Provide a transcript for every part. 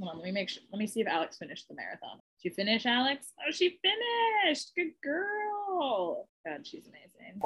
Hold on, let me make sure. Let me see if Alex finished the marathon. Did you finish, Alex? Oh, she finished. Good girl. God, she's amazing.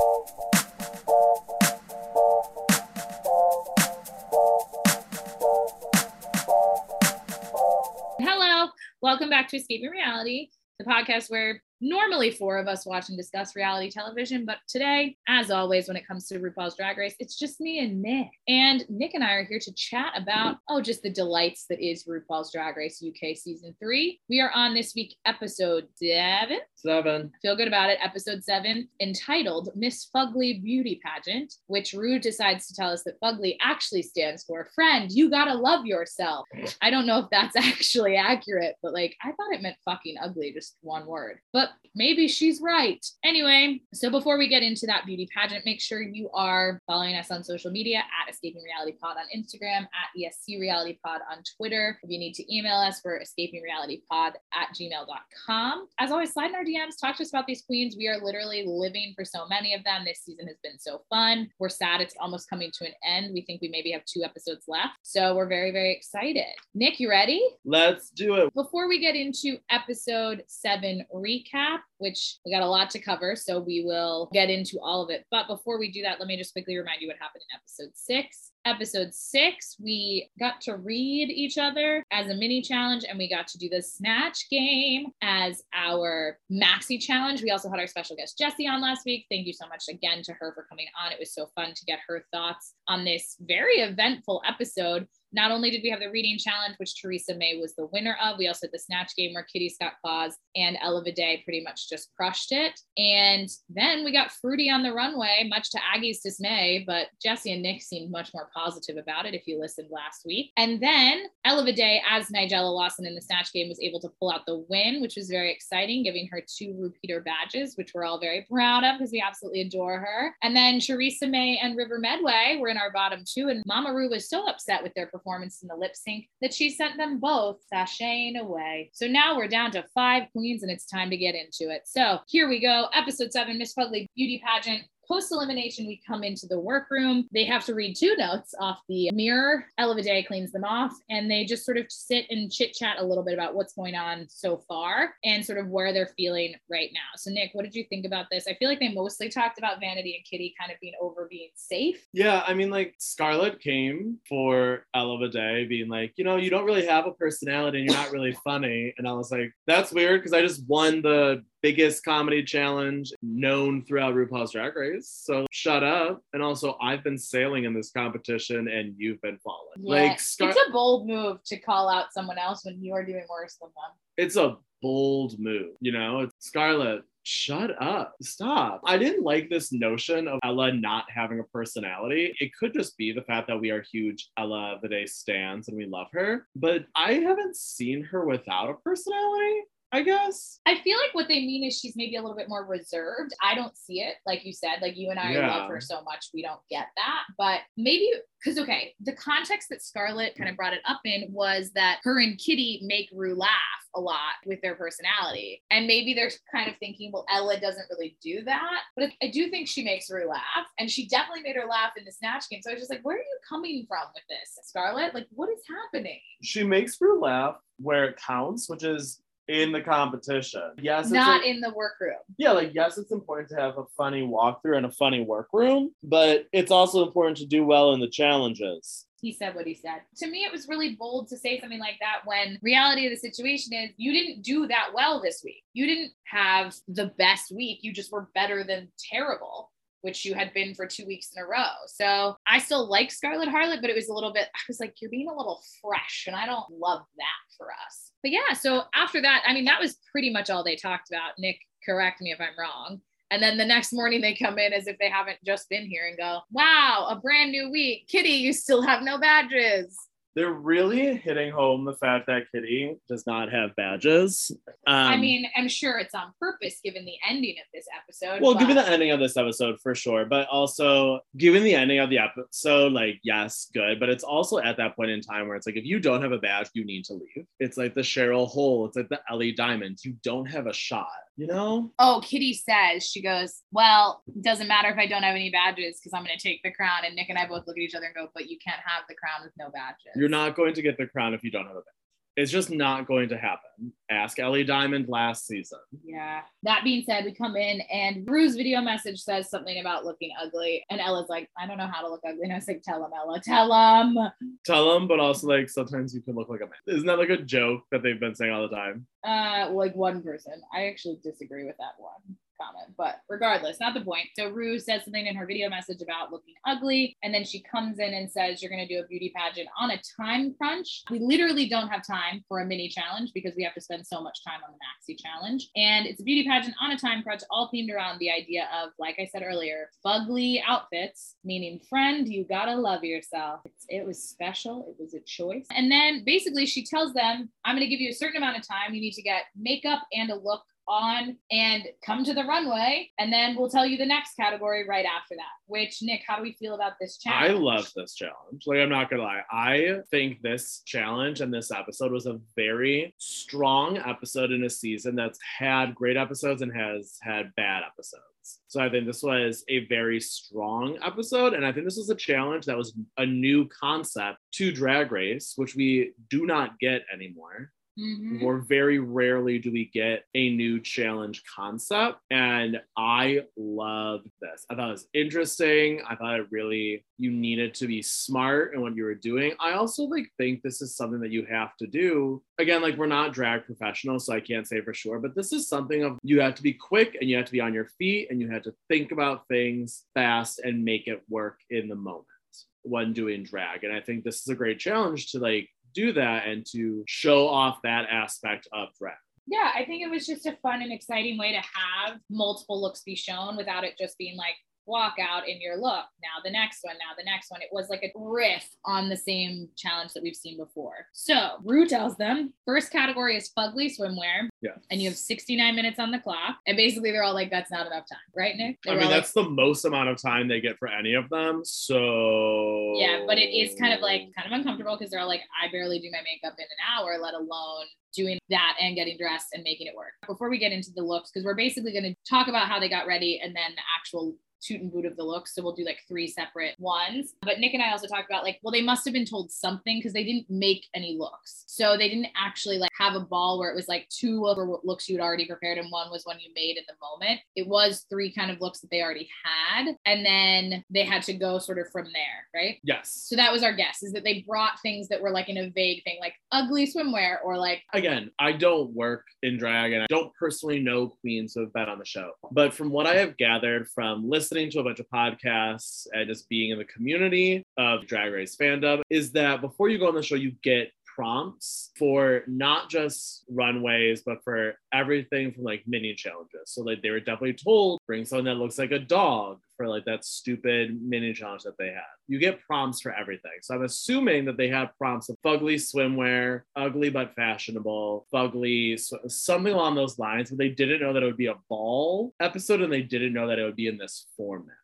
Hello, welcome back to Escaping Reality, the podcast where normally four of us watch and discuss reality television, but today, as always, when it comes to RuPaul's Drag Race, it's just me and Nick. And Nick and I are here to chat about, oh, just the delights that is RuPaul's Drag Race UK season three. We are on this week, episode seven. Seven. Feel good about it. Episode seven, entitled Miss Fugly Beauty Pageant, which Ru decides to tell us that Fugly actually stands for friend, you gotta love yourself. I don't know if that's actually accurate, but like I thought it meant fucking ugly, just one word. But maybe she's right. Anyway, so before we get into that beauty pageant, make sure you are following us on social media at Escaping Reality Pod on Instagram, at ESC Reality Pod on Twitter. If you need to email us for escaping reality pod at gmail.com. As always, slide in our DMs, talk to us about these queens. We are literally living for so many of them. This season has been so fun. We're sad it's almost coming to an end. We think we maybe have two episodes left. So we're very, very excited. Nick, you ready? Let's do it. Before we get into episode seven recap, recap which we got a lot to cover, so we will get into all of it. But before we do that, let me just quickly remind you what happened in episode six. Episode six, we got to read each other as a mini challenge, and we got to do the snatch game as our maxi challenge. We also had our special guest Jesse on last week. Thank you so much again to her for coming on. It was so fun to get her thoughts on this very eventful episode not only did we have the reading challenge, which Choriza May was the winner of, we also had the snatch game where Kitty Scott Claus and Ella Vaday pretty much just crushed it. And then we got Fruity on the runway, much to Aggie's dismay, but Jesse and Nick seemed much more positive about it if you listened last week. And then Ella Vaday, as Nigella Lawson in the snatch game, was able to pull out the win, which was very exciting, giving her two repeater badges, which we're all very proud of because we absolutely adore her. And then Choriza May and River Medway were in our bottom two, and Mama Ru was so upset with their performance in the lip sync that she sent them both sashaying away. So now we're down to five queens and it's time to get into it. So here we go. Episode seven, Miss Fugly Beauty Pageant post elimination, we come into the workroom. They have to read two notes off the mirror. Ella Vaday cleans them off, and they just sort of sit and chit chat a little bit about what's going on so far and sort of where they're feeling right now. So, Nick, what did you think about this? I feel like they mostly talked about Vanity and Kitty kind of being over being safe. Yeah, I mean, like Scarlett came for Ella Vaday being like, you know, you don't really have a personality and you're not really funny. And I was like, that's weird because I just won the biggest comedy challenge known throughout RuPaul's Drag Race. So shut up. And also, I've been sailing in this competition and you've been falling. Yeah, like, Scar- it's a bold move to call out someone else when you are doing worse than them. It's a bold move, you know? It's Scarlett. Shut up. Stop. I didn't like this notion of Ella not having a personality. It could just be the fact that we are huge Ella Vaday stands and we love her, but I haven't seen her without a personality. I guess. I feel like what they mean is she's maybe a little bit more reserved. I don't see it, like you said. Like you and I yeah. love her so much, we don't get that. But maybe because okay, the context that Scarlett kind of brought it up in was that her and Kitty make Ru laugh a lot with their personality. And maybe they're kind of thinking, well, Ella doesn't really do that. But I do think she makes Ru laugh. And she definitely made her laugh in the Snatch game. So I was just like, where are you coming from with this, Scarlett? Like, what is happening? She makes Ru laugh where it counts, which is in the competition. Yes, not a, in the workroom. Yeah, like yes, it's important to have a funny walkthrough and a funny workroom, but it's also important to do well in the challenges. He said what he said. To me, it was really bold to say something like that when reality of the situation is you didn't do that well this week. You didn't have the best week. You just were better than terrible which you had been for two weeks in a row. So I still like Scarlett Harlot, but it was a little bit, I was like, you're being a little fresh, and I don't love that for us but yeah, so after that, I mean, that was pretty much all they talked about. Nick, correct me if I'm wrong. And then the next morning they come in as if they haven't just been here and go, wow, a brand new week. Kitty, you still have no badges they're really hitting home the fact that Kitty does not have badges. Um, I mean, I'm sure it's on purpose given the ending of this episode. Well, but... given the ending of this episode for sure, but also given the ending of the episode, like, yes, good. But it's also at that point in time where it's like, if you don't have a badge, you need to leave. It's like the Cheryl Hole, it's like the Ellie Diamond. You don't have a shot you know? Oh, Kitty says, she goes, Well, it doesn't matter if I don't have any badges because I'm going to take the crown. And Nick and I both look at each other and go, But you can't have the crown with no badges. You're not going to get the crown if you don't have a badge. It's just not going to happen. Ask Ellie Diamond last season. Yeah. That being said, we come in and Ru's video message says something about looking ugly. And Ella's like, I don't know how to look ugly. And I was like, tell him, Ella, tell him. Tell them, but also like sometimes you can look like a man. Isn't that like a joke that they've been saying all the time? Uh, like one person. I actually disagree with that one but regardless, not the point. So Ru says something in her video message about looking ugly, and then she comes in and says, You're going to do a beauty pageant on a time crunch. We literally don't have time for a mini challenge because we have to spend so much time on the maxi challenge. And it's a beauty pageant on a time crunch, all themed around the idea of, like I said earlier, fugly outfits, meaning, friend, you gotta love yourself. It's, it was special, it was a choice. And then basically, she tells them, I'm going to give you a certain amount of time. You need to get makeup and a look on and come to the runway and then we'll tell you the next category right after that which nick how do we feel about this challenge I love this challenge. Like, I'm not gonna lie. I think this challenge and this episode was a very strong episode in a season that's had great episodes and has had bad episodes. So I think this was a very strong episode. And I think this was a challenge that was a new concept to Drag Race, which we do not get anymore. Mhm. Or very rarely do we get a new challenge concept. And I love this. I thought it was interesting. I thought it really, you needed to be smart in what you were doing. I also like think this is something that you have to do. Again, like we're not drag professionals, so I can't say for sure, but this is something of you have to be quick and you have to be on your feet and you have to think about things fast and make it work in the moment when doing drag. And I think this is a great challenge to like do that and to show off that aspect of drag. yeah i think it was just a fun and exciting way to have multiple looks be shown without it just being like walk out in your look now the next one now the next one it was like a riff on the same challenge that we've seen before so ru tells them first category is fugly swimwear Yeah. and you have 69 minutes on the clock and basically they're all like that's not enough time right nick They I mean, all like, that's the most amount of time they get for any of them. So Yeah, but it is kind of like kind of uncomfortable because they're all like, I barely do my makeup in an hour, let alone doing that and getting dressed and making it work. Before we get into the looks, because we're basically going to talk about how they got ready and then the actual toot and boot of the look. So we'll do like three separate ones. But Nick and I also talked about like, well, they must have been told something because they didn't make any looks. So they didn't actually like have a ball where it was like two of the looks you'd already prepared and one was one you made in the moment. It was three kind of looks that they already had. And then they had to go sort of from there, right? yes. So that was our guess is that they brought things that were like in a vague thing, like ugly swimwear or like, again, I don't work in drag and I don't personally know queens who have been on the show. But from what I have gathered from listening to a bunch of podcasts and just being in the community of Drag Race fandom, is that before you go on the show, you get prompts for not just runways, but for everything from like mini challenges. So like they were definitely told bring someone that looks like a dog for like that stupid mini challenge that they had. You get prompts for everything. So I'm assuming that they had prompts of fugly swimwear, ugly but fashionable, fugly, sw- something along those lines, but they didn't know that it would be a ball episode and they didn't know that it would be in this format.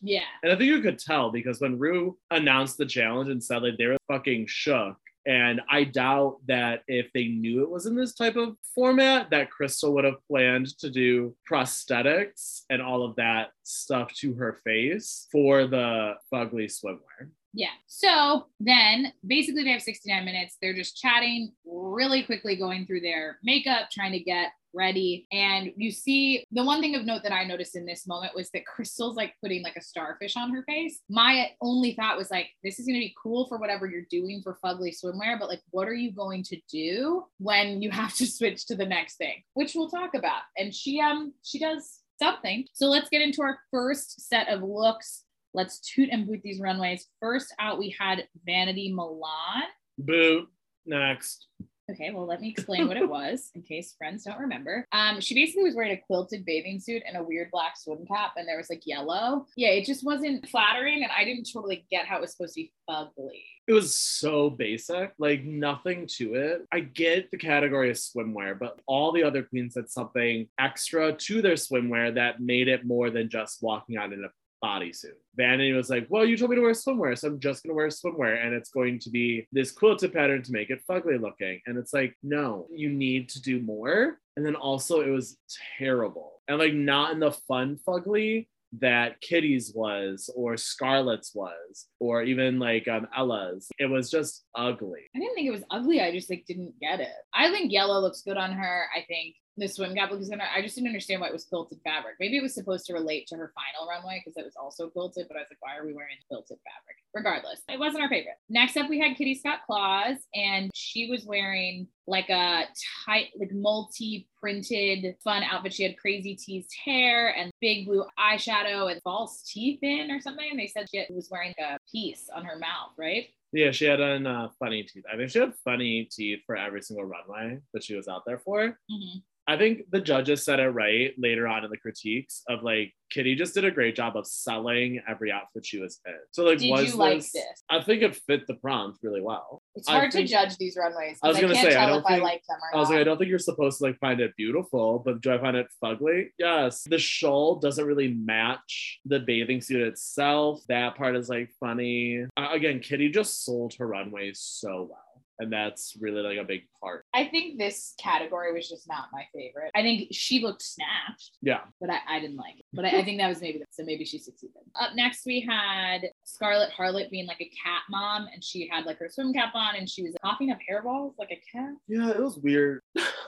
yeah, And I think you could tell because when Ru announced the challenge and said like they were fucking shook. And I doubt that if they knew it was in this type of format, that Krystal would have planned to do prosthetics and all of that stuff to her face for the fugly swimwear. Yeah. So then basically they have 69 minutes. They're just chatting really quickly, going through their makeup, trying to get ready. And you see the one thing of note that I noticed in this moment was that Krystal's like putting like a starfish on her face. My only thought was like, this is going to be cool for whatever you're doing for fugly swimwear, but like, what are you going to do when you have to switch to the next thing, which we'll talk about. And she, um, she does something. So let's get into our first set of looks. Let's toot and boot these runways. First out, we had Vanity Milan. Boo. Next. Okay, well, let me explain what it was in case friends don't remember. Um, she basically was wearing a quilted bathing suit and a weird black swim cap, and there was like yellow. Yeah, it just wasn't flattering, and I didn't totally get how it was supposed to be ugly. It was so basic, like nothing to it. I get the category of swimwear, but all the other queens had something extra to their swimwear that made it more than just walking out in a bodysuit. Vanity was like, Well, you told me to wear swimwear, so I'm just gonna wear swimwear, and it's going to be this quilted pattern to make it fugly looking. And it's like, no, you need to do more. And then also, it was terrible and like not in the fun fugly. that Kitty's was or Scarlett's was or even like um, Ella's. It was just ugly. I didn't think it was ugly. I just like didn't get it. I think yellow looks good on her. I think the swim good. on. I just didn't understand why it was quilted fabric. Maybe it was supposed to relate to her final runway because it was also quilted, but I was like, why are we wearing quilted fabric? Regardless, it wasn't our favorite. Next up, we had Kitty Scott Claus, and she was wearing like a tight, like multi printed fun outfit. She had crazy teased hair and big blue eyeshadow and false teeth in or something. And they said she was wearing a piece on her mouth, right? Yeah, she had an uh, funny teeth. I think she had funny teeth for every single runway that she was out there for. Mm-hmm. I think the judges said it right later on in the critiques of like Kitty just did a great job of selling every outfit she was in. So like, Did was you like this? this? I think it fit the prompt really well. It's I hard think- to judge these runways. I was gonna can't say, I don't if I think- like them or I was not. like, I don't think you're supposed to like find it beautiful, but do I find it fugly? Yes. The shawl doesn't really match the bathing suit itself. That part is like funny. Uh, again, Kitty just sold her runway so well. And that's really like a big part. I think this category was just not my favorite. I think she looked snatched, Yeah. but I, I didn't like it. But I, I think that was maybe so maybe she succeeded. Up next we had Scarlett Harlot being like a cat mom, and she had like her swim cap on, and she was coughing up hairballs like a cat. Yeah, it was weird.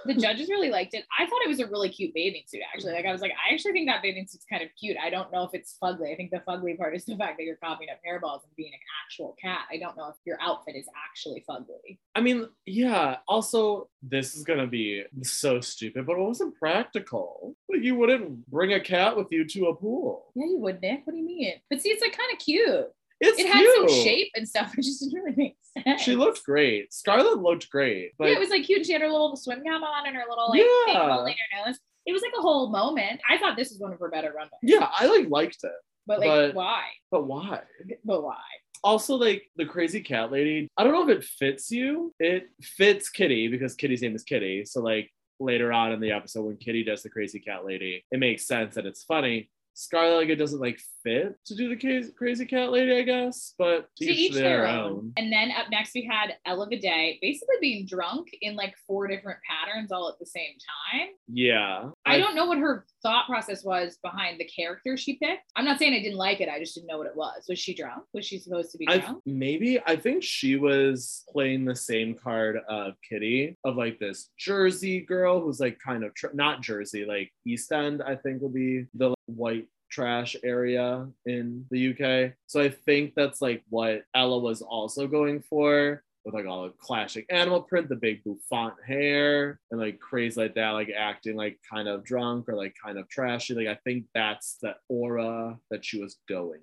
The judges really liked it. I thought it was a really cute bathing suit actually. Like I was like, I actually think that bathing suit's kind of cute. I don't know if it's fugly. I think the fugly part is the fact that you're coughing up hairballs and being an actual cat. I don't know if your outfit is actually fugly. I mean, yeah. Also, this is gonna be so stupid, but it wasn't practical. Like you wouldn't bring a cat with you to a pool. Yeah, you would, Nick. What do you mean? But see, it's like kind of cute. It's it had cute. some shape and stuff. It just didn't really make sense. She looked great. Scarlett looked great, but yeah, it was like cute. She had her little swim cap on and her little like thing Yeah. holding her nose. It was like a whole moment. I thought this was one of her better runways. yeah, I like liked it. But like, But- why? But why? But why? Also, like the crazy cat lady, I don't know if it fits you. It fits Kitty because Kitty's name is Kitty. So, like later on in the episode, when Kitty does the crazy cat lady, it makes sense that it's funny. Scarlett, like, it doesn't like fit to do the ca- crazy cat lady, I guess, but To each their own. And then up next we had Ella Day basically being drunk in like four different patterns all at the same time. Yeah. I don't know what her thought process was behind the character she picked. I'm not saying I didn't like it. I just didn't know what it was. Was she drunk? Was she supposed to be I drunk? maybe I think she was playing the same card of Kitty of like this Jersey girl who's like kind of tr- not Jersey like East End I think will be the like, white trash area in the UK. So I think that's like what Ella was also going for with like all the classic animal print, the big bouffant hair, and like crazy like that, like acting like kind of drunk or like kind of trashy. Like I think that's the aura that she was going.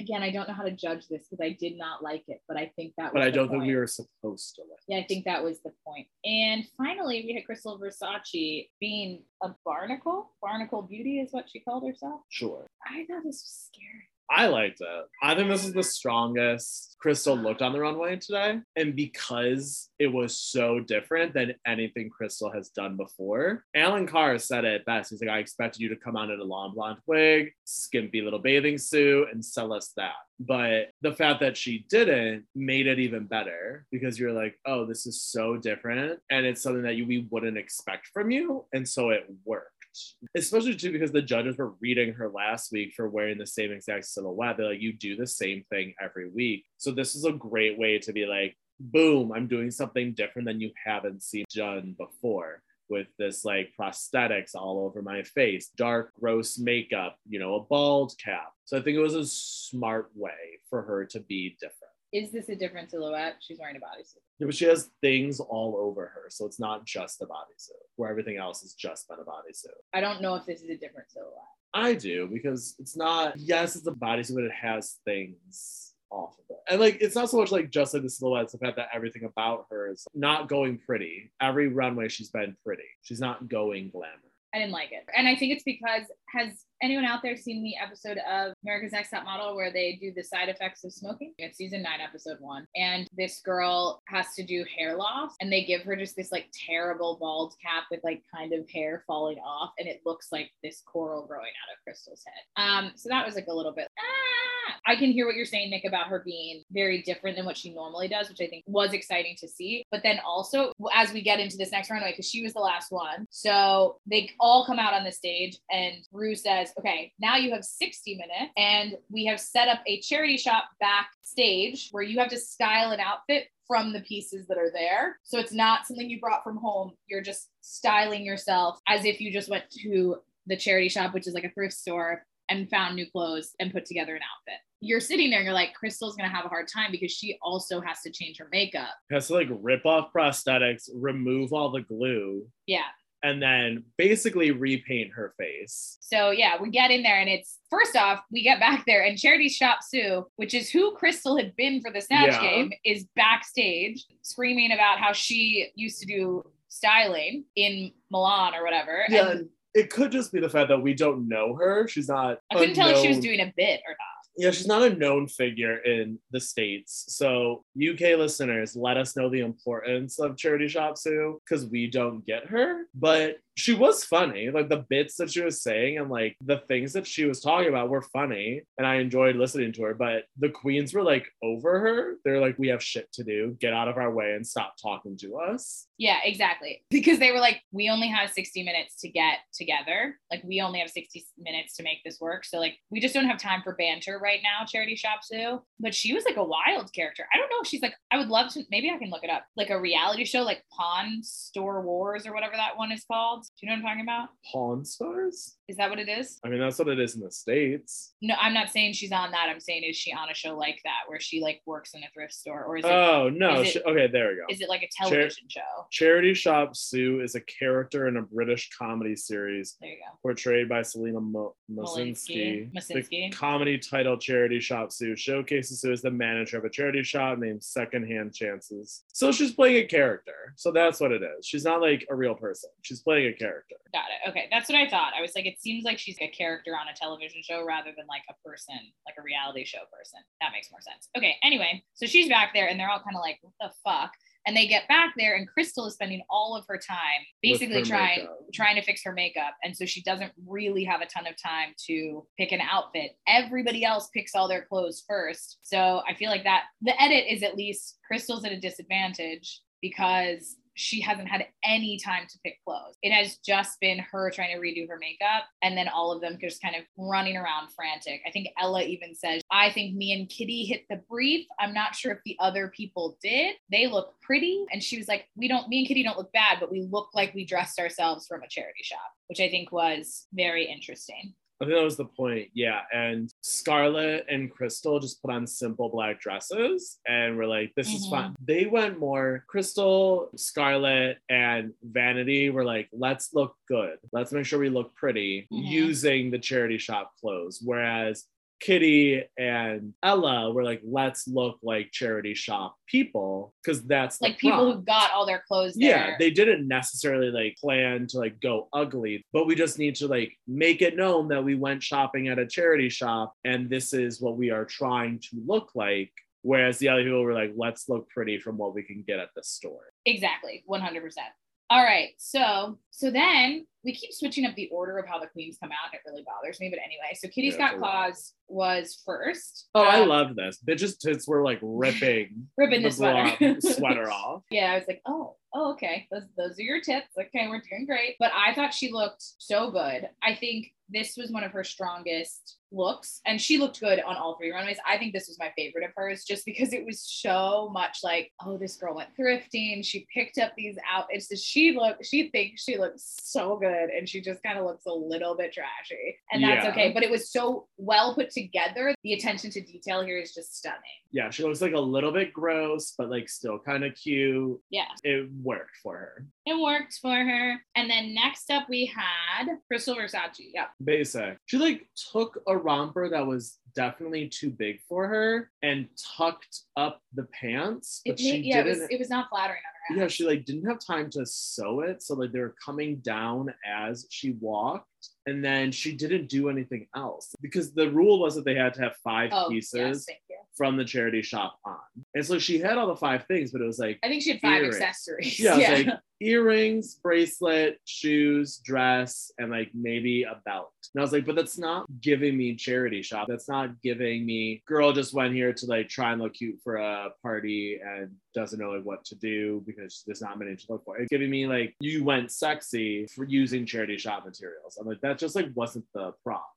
Again, I don't know how to judge this because I did not like it, but I think that was But I don't think we point. were supposed to like. Yeah, I think that was the point. And finally, we had Krystal Versace being a barnacle. Barnacle Beauty is what she called herself. Sure. I thought this was scary. I liked it. I think this is the strongest Krystal looked on the runway today. And because it was so different than anything Krystal has done before, Alan Carr said it best. He's like, I expected you to come out in a long blonde wig, skimpy little bathing suit, and sell us that. But the fact that she didn't made it even better because you're like, oh, this is so different. And it's something that you, we wouldn't expect from you. And so it worked especially too because the judges were reading her last week for wearing the same exact silhouette. They're like, you do the same thing every week. So this is a great way to be like, boom, I'm doing something different than you haven't seen done before. With this like prosthetics all over my face, dark, gross makeup, you know, a bald cap. So I think it was a smart way for her to be different. Is this a different silhouette? She's wearing a bodysuit. Yeah, but she has things all over her. So it's not just a bodysuit, where everything else is just been a bodysuit. I don't know if this is a different silhouette. I do because it's not. Yes, it's a bodysuit, but it has things off of it, and like it's not so much like just like the silhouette. It's the fact that everything about her is not going pretty. Every runway she's been pretty. She's not going glamour. I didn't like it. And I think it's because has anyone out there seen the episode of America's Next Top Model where they do the side effects of smoking? It's season nine, episode one. And this girl has to do hair loss and they give her just this like terrible bald cap with like kind of hair falling off. And it looks like this coral growing out of Krystal's head. Um, so that was like a little bit, ah, I can hear what you're saying, Nick, about her being very different than what she normally does, which I think was exciting to see. But then also, as we get into this next runway, because she was the last one, so they all come out on the stage, and Ru says, "Okay, now you have 60 minutes, and we have set up a charity shop backstage where you have to style an outfit." From the pieces that are there. So it's not something you brought from home. You're just styling yourself as if you just went to the charity shop, which is like a thrift store, and found new clothes and put together an outfit. You're sitting there and you're like, Krystal's gonna have a hard time because she also has to change her makeup. Has to like rip off prosthetics, remove all the glue, Yeah. and then basically repaint her face. So yeah, we get in there and it's first off, we get back there and Charity Shop Sue, which is who Krystal had been for the Snatch Yeah. game, is backstage screaming about how she used to do styling in Milan or whatever. Yeah, And and it could just be the fact that we don't know her. She's not. I couldn't tell if she was doing a bit or not. Yeah, she's not a known figure in the States. So, UK listeners, let us know the importance of Charity Shop Sue because we don't get her. But she was funny. Like the bits that she was saying and like the things that she was talking about were funny. And I enjoyed listening to her. But the queens were like over her. They're like, we have shit to do. Get out of our way and stop talking to us. Yeah, exactly. Because they were like, we only have 60 minutes to get together. Like, we only have 60 minutes to make this work. So, like, we just don't have time for banter right now, Charity Shop Sue. But she was like a wild character. I don't know if she's like, I would love to, maybe I can look it up, like a reality show, like Pawn Store Wars or whatever that one is called. Do you know what I'm talking about? Pawn stars? Is that what it is? I mean, that's what it is in the States. No, I'm not saying she's on that. I'm saying, is she on a show like that where she like works in a thrift store or is it, Oh, no. it- okay, there we go. is it like a television show? Charity Shop Sue is a character in a British comedy series There you go. portrayed by Selina Mo-. Mosinski. Mosinski. The comedy title Charity Shop Sue showcases Sue as the manager of a charity shop named Secondhand Chances. So she's playing a character. So that's what it is. She's not like a real person. She's playing a character. Got it. Okay, that's what I thought. I was like, it seems like she's a character on a television show rather than like a person, like a reality show person. That makes more sense. Okay, anyway, so she's back there and they're all kind of like, what the fuck? And they get back there and Krystal is spending all of her time basically her trying makeup. trying to fix her makeup. And so she doesn't really have a ton of time to pick an outfit. Everybody else picks all their clothes first. So I feel like that the edit is at least Krystal's at a disadvantage because she hasn't had any time to pick clothes. It has just been her trying to redo her makeup and then all of them just kind of running around frantic. I think Ella even says, I think me and Kitty hit the brief. I'm not sure if the other people did. They look pretty. And she was like, We don't, me and Kitty don't look bad, but we look like we dressed ourselves from a charity shop, which I think was very interesting. I think that was the point. Yeah. And Scarlett and Krystal just put on simple black dresses and we're like, this is Mhm. fun. They went more Krystal, Scarlett, and Vanity were like, let's look good. Let's make sure we look pretty Mhm. using the charity shop clothes. Whereas Kitty and Ella were like, let's look like charity shop people because that's Like people prompt. who got all their clothes there. Yeah, they didn't necessarily like plan to like go ugly, but we just need to like make it known that we went shopping at a charity shop and this is what we are trying to look like. Whereas the other people were like, let's look pretty from what we can get at the store. Exactly, 100%. All right, so so then we keep switching up the order of how the queens come out. It really bothers me, but anyway. So Kitty Yeah, a lot. Was first. Oh, I Um, love this. Bitches' tits were like ripping ripping the sweater. sweater off. Yeah, I was like, oh, oh, okay. Those those are your tits. Okay, we're doing great. But I thought she looked so good. I think this was one of her strongest looks, and she looked good on all three runways. I think this was my favorite of hers, just because it was so much like, oh, this girl went thrifting. She picked up these outfits. So she looked, she thinks she looks so good, and she just kind of looks a little bit trashy, and that's Yeah. okay. But it was so well put together. The attention to detail here is just stunning. Yeah, she looks like a little bit gross, but like still kind of cute. Yeah. It worked for her. It worked for her. And then next up we had Krystal Versace. Yep. Basic. Uh, she like took a romper that was definitely too big for her and tucked up the pants, but It she yeah, didn't. was, it was not flattering on her. yeah, she like didn't have time to sew it, so like they were coming down as she walked, and then she didn't do anything else because the rule was that they had to have five oh, pieces from the charity shop on. And so she had all the five things, but it was like I think she had five Earrings. accessories. yeah, was like earrings, bracelet, shoes, dress, and like maybe a belt. And I was like, but that's not giving me charity shop. That's not giving me girl just went here to like try and look cute for a party and doesn't know like what to do because there's not many to look for. It's giving me like you went sexy for using charity shop materials. I'm like, that just like wasn't the prop.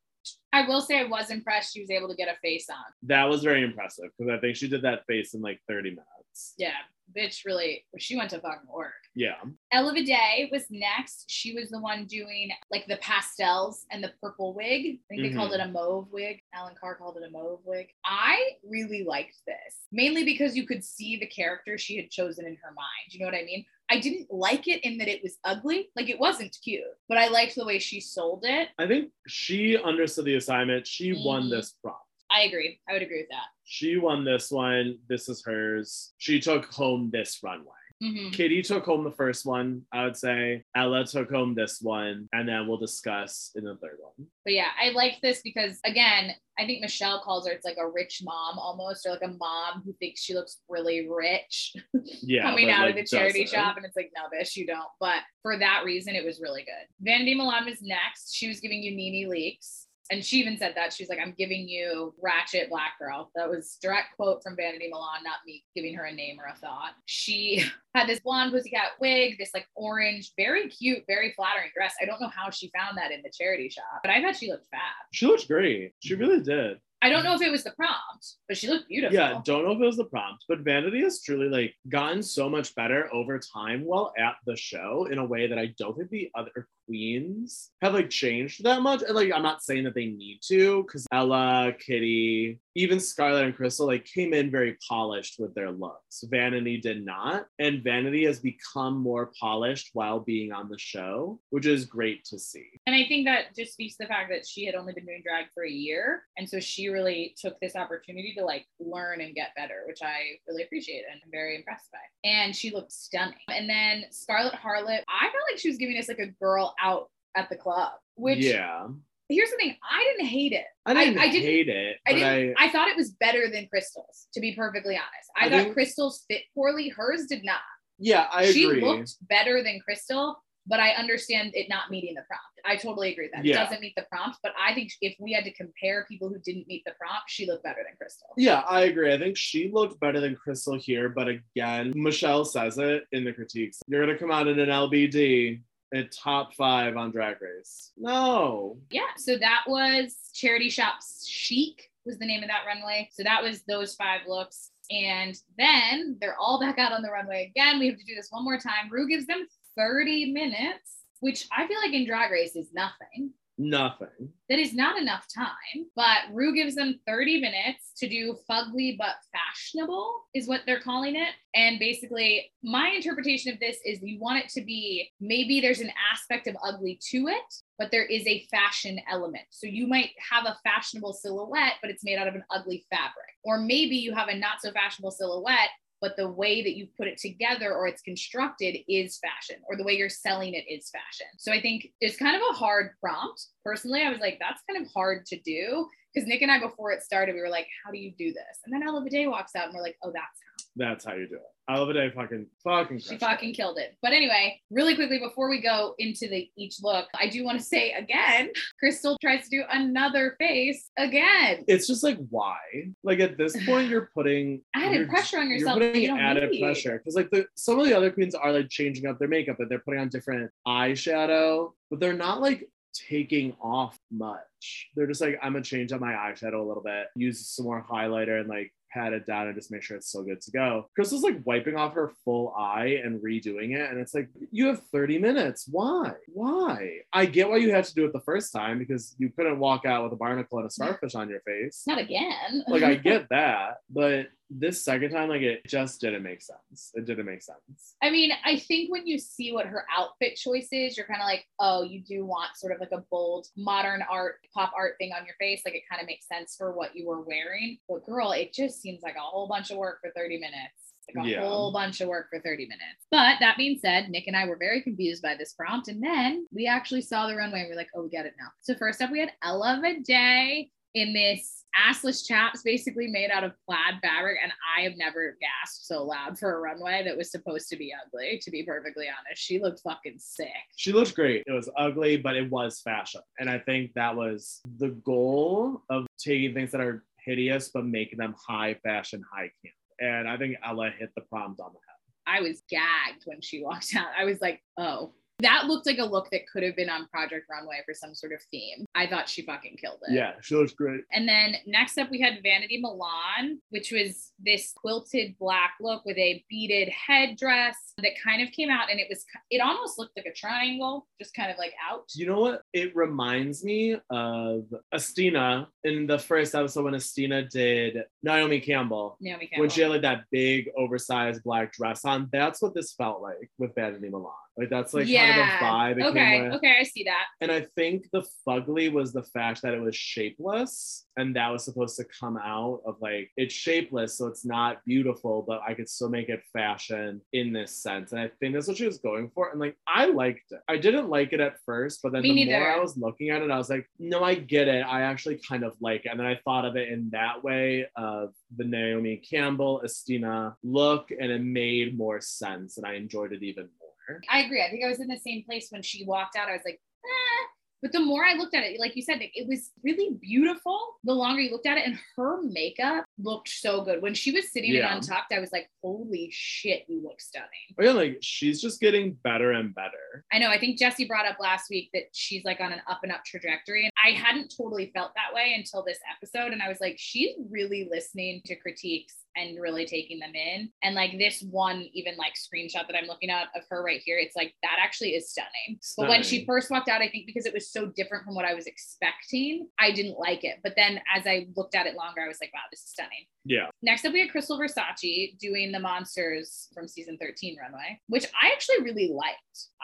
I will say I was impressed she was able to get a face on. That was very impressive because I think she did that face in like 30 minutes. Yeah, bitch really she went to fucking work. Yeah. Ella Day was next. She was the one doing like the pastels and the purple wig. I think they called mm-hmm. it a mauve wig. Alan Carr called it a mauve wig. I really liked this, mainly because you could see the character she had chosen in her mind. You know what I mean? I didn't like it in that it was ugly. Like it wasn't cute, but I liked the way she sold it. I think she understood the assignment. She won Mhm. this prop. I agree. I would agree with that. She won this one. This is hers. She took home this runway. Mhm. Kitty took home the first one, I would say. Ella took home this one, and then we'll discuss in the third one. But yeah, I like this because again, I think Michelle calls her it's like a rich mom almost, or like a mom who thinks she looks really rich Yeah, coming out like, of the charity doesn't. shop. And it's like, no, bitch, you don't. But for that reason, it was really good. Vanity Milan was next. She was giving you Nene Leakes. And she even said that. She's like, I'm giving you Ratchet Black Girl. That was direct quote from Vanity Milan, not me giving her a name or a thought. She had this blonde pussycat wig, this like orange, very cute, very flattering dress. I don't know how she found that in the charity shop, but I thought she looked fab. She looked great. She mm-hmm. really did. I don't know if it was the prompt, but she looked beautiful. Yeah, don't know if it was the prompt, but Vanity has truly like gotten so much better over time while at the show in a way that I don't think the other queens have like changed that much. And like I'm not saying that they need to, because Ella, Kitty, even Scarlett and Krystal like came in very polished with their looks. Vanity did not. And Vanity has become more polished while being on the show, which is great to see. And I think that just speaks to the fact that she had only been doing drag for a year. And so she really took this opportunity to like learn and get better, which I really appreciate and I'm very impressed by. And she looked stunning. And then Scarlett Harlot, I felt like she was giving us like a girl out at the club, which yeah. here's the thing, I didn't hate it. I didn't, I didn't- hate it. I didn't. I, thought it was better than Krystal's, to be perfectly honest. I, I thought think- Krystal's fit poorly. Hers did not. yeah, I she agree. looked better than Krystal, but I understand it not meeting the prompt. I totally agree that. Yeah. It doesn't meet the prompt, but I think if we had to compare people who didn't meet the prompt, she looked better than Krystal. Yeah, I agree. I think she looked better than Krystal here, but again, Michelle says it in the critiques. You're gonna come out in an LBD at top five on Drag Race. No. Yeah, so that was Charity Shops Chic was the name of that runway. So that was those five looks. And then they're all back out on the runway again. We have to do this one more time. Ru gives them 30 minutes, which I feel like in Drag Race is nothing. Nothing. that is not enough time. But Ru gives them 30 minutes to do fugly but fashionable, is what they're calling it. And basically, my interpretation of this is you want it to be maybe there's an aspect of ugly to it, but there is a fashion element. So you might have a fashionable silhouette, but it's made out of an ugly fabric. Or maybe you have a not so fashionable silhouette, but the way that you put it together or it's constructed is fashion, or the way you're selling it is fashion. So I think it's kind of a hard prompt. Personally, I was like, that's kind of hard to do. Because Nick and I, before it started, we were like, how do you do this? And then Ella Day walks out and we're like, oh, that's. That's how you do it. I love it. I fucking fucking She fucking killed it. But anyway, really quickly before we go into the each look, I do want to say again, Krystal tries to do another face again. It's just like why? Like at this point, you're putting Added you're- pressure on yourself. You're that you added need. pressure because like the some of the other queens are like changing up their makeup and they're putting on different eyeshadow, but they're not like taking off much. They're just like I'm gonna change up my eyeshadow a little bit, use some more highlighter and like pat it down and just make sure it's still good to go. Krystal's like wiping off her full eye and redoing it, and it's like you have 30 minutes. Why? Why? I get why you had to do it the first time because you couldn't walk out with a barnacle and a starfish on your face Not again. like I get that, but this second time, like it just didn't make sense. It didn't make sense. I mean, I think when you see what her outfit choice is, you're kind of like, oh, you do want sort of like a bold modern art, pop art thing on your face. Like it kind of makes sense for what you were wearing. But girl, it just seems like a whole bunch of work for 30 minutes. Like a Yeah. whole bunch of work for 30 minutes. But that being said, Nick and I were very confused by this prompt. And then we actually saw the runway and we're like, oh, we get it now. So first up, we had Ella Day in this assless chaps basically made out of plaid fabric. And I have never gasped so loud for a runway that was supposed to be ugly, to be perfectly honest. She looked fucking sick. She looked great. It was ugly, but it was fashion. And I think that was the goal of taking things that are hideous, but making them high fashion, high camp. And I think Ella hit the prompt on the head. I was gagged when she walked out. I was like, oh, that looked like a look that could have been on Project Runway for some sort of theme. I thought she fucking killed it. Yeah, she looks great. And then next up, we had Vanity Milan, which was this quilted black look with a beaded headdress that kind of came out and it was, it almost looked like a triangle, just kind of like out. You know what? It reminds me of Asttina in the first episode when Asttina did Naomi Campbell. Naomi Campbell. When she had like that big oversized black dress on. That's what this felt like with Vanity Milan. Like that's like kind of the vibe. Okay. Okay. I see that. And I think the fugly was the fact that it was shapeless and that was supposed to come out of like it's shapeless, so it's not beautiful, but I could still make it fashion in this sense. And I think that's what she was going for. And like I liked it. I didn't like it at first, but then Me the neither. more I was looking at it, I was like, no, I get it. I actually kind of like it. And then I thought of it in that way of the Naomi Campbell, Estina look, and it made more sense. And I enjoyed it even more. I agree. I think I was in the same place when she walked out. I was like, ah. But the more I looked at it, like you said, it was really beautiful. The longer you looked at it, and her makeup looked so good. When she was sitting Yeah. in untucked, I was like, "Holy shit, you look stunning." But yeah, like she's just getting better and better. I know. I think Jesse brought up last week that she's like on an up and up trajectory, and I hadn't totally felt that way until this episode. And I was like, she's really listening to critiques and really taking them in. And like this one, even like screenshot that I'm looking at of her right here, it's like that actually is stunning. But when she first walked out, I think because it was so different from what I was expecting, I didn't like it. But then as I looked at it longer, I was like, wow, this is stunning. Yeah. Next up, we had Krystal Versace doing the monsters from season 13 runway, which I actually really liked.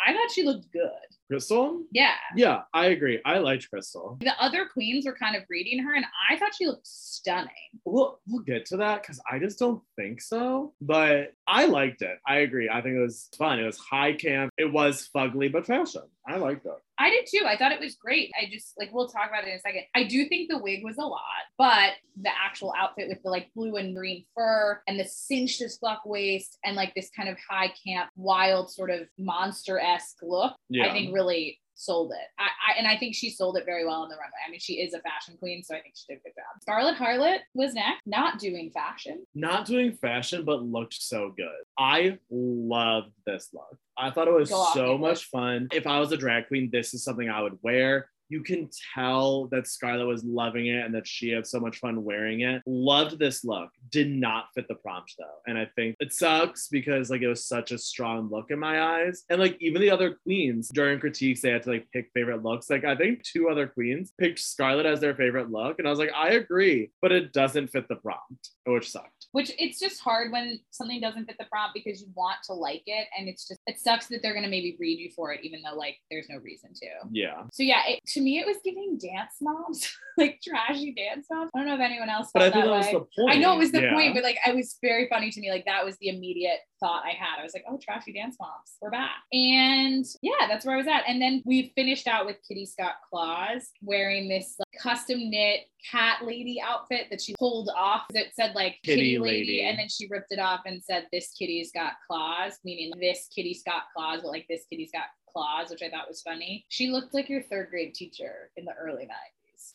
I thought she looked good. Krystal? Yeah. Yeah, I agree. I liked Krystal. The other queens were kind of reading her, and I thought she looked stunning. We'll, we'll get to that because I just don't think so. But I liked it. I agree. I think it was fun. It was high camp. It was fugly, but fashion. I liked it. I did too. I thought it was great. I just like we'll talk about it in a second. I do think the wig was a lot, but the actual outfit with the like blue and green fur and the cinched as fuck waist and like this kind of high camp, wild sort of monster esque look, Yeah. I think really sold it. I, I and I think she sold it very well on the runway. I mean, she is a fashion queen, so I think she did a good job. Scarlett Harlot was next, not doing fashion. Not doing fashion, but looked so good. I loved this look. I thought it was so much fun. If I was a drag queen, this is something I would wear. You can tell that Scarlett was loving it and that she had so much fun wearing it. Loved this look. Did not fit the prompt though. And I think it sucks because like it was such a strong look in my eyes. And like even the other queens during critiques, they had to like pick favorite looks. Like I think two other queens picked Scarlett as their favorite look. And I was like, I agree, but it doesn't fit the prompt, which sucked. Which it's just hard when something doesn't fit the prompt because you want to like it, and it's just it sucks that they're gonna maybe read you for it, even though like there's no reason to. Yeah. So yeah, it, to me it was giving dance moms, like trashy dance moms. I don't know if anyone else But I felt think that that was way. the point. I know it was the Yeah. point, but like it was very funny to me. Like that was the immediate thought I had. I was like, oh, trashy dance moms, we're back. And yeah, that's where I was at. And then we finished out with Kitty Scott Claus wearing this like, custom knit cat lady outfit that she pulled off that said like Kitty kitty, lady. lady. and then she ripped it off and said this kitty's got claws, meaning this kitty's got claws, but like this kitty's got claws, which I thought was funny. She looked like your third grade teacher in the early 90s.